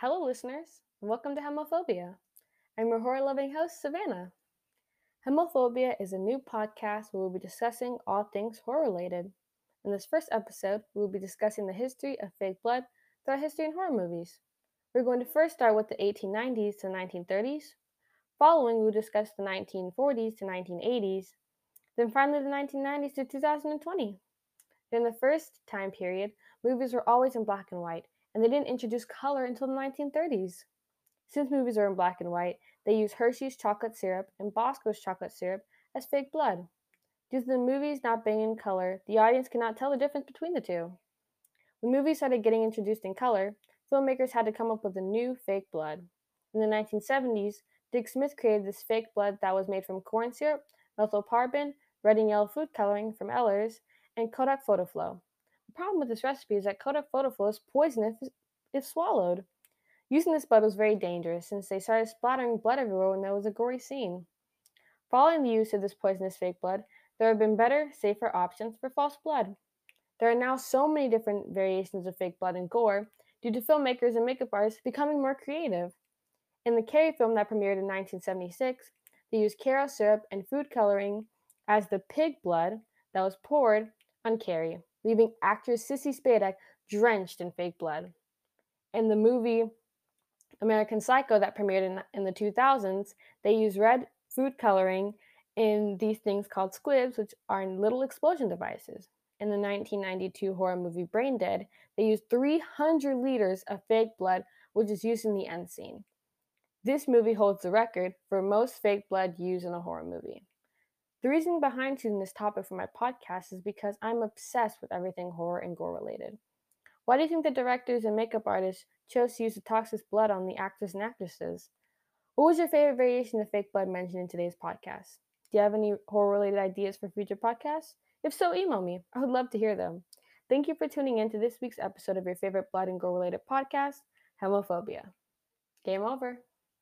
Hello, listeners, and welcome to Hemophobia. I'm your horror loving host, Savannah. Hemophobia is a new podcast where we'll be discussing all things horror related. In this first episode, we will be discussing the history of fake blood throughout history in horror movies. We're going to first start with the 1890s to 1930s. Following, we'll discuss the 1940s to 1980s. Then finally, the 1990s to 2020. During the first time period, movies were always in black and white, and they didn't introduce color until the 1930s. Since movies are in black and white, they use Hershey's chocolate syrup and Bosco's chocolate syrup as fake blood. Due to the movies not being in color, the audience cannot tell the difference between the two. When movies started getting introduced in color, filmmakers had to come up with a new fake blood. In the 1970s, Dick Smith created this fake blood that was made from corn syrup, methylparaben, red and yellow food coloring from Ehlers, and Kodak Photo-Flo. The problem with this recipe is that Kodak Photo-Flo is poisonous if swallowed. Using this blood was very dangerous since they started splattering blood everywhere when there was a gory scene. Following the use of this poisonous fake blood, there have been better, safer options for false blood. There are now so many different variations of fake blood and gore due to filmmakers and makeup artists becoming more creative. In the Carrie film that premiered in 1976, they used Karo syrup and food coloring as the pig blood that was poured on Carrie, leaving actress Sissy Spacek drenched in fake blood. In the movie American Psycho that premiered in, in the 2000s, they used red food coloring in these things called squibs, which are little explosion devices. In the 1992 horror movie Brain Dead, they used 300 liters of fake blood, which is used in the end scene. This movie holds the record for most fake blood used in a horror movie. The reason behind choosing this topic for my podcast is because I'm obsessed with everything horror and gore related. Why do you think the directors and makeup artists chose to use the toxic blood on the actors and actresses? What was your favorite variation of fake blood mentioned in today's podcast? Do you have any horror related ideas for future podcasts? If so, email me. I would love to hear them. Thank you for tuning in to this week's episode of your favorite blood and gore related podcast, Hemophobia. Game over.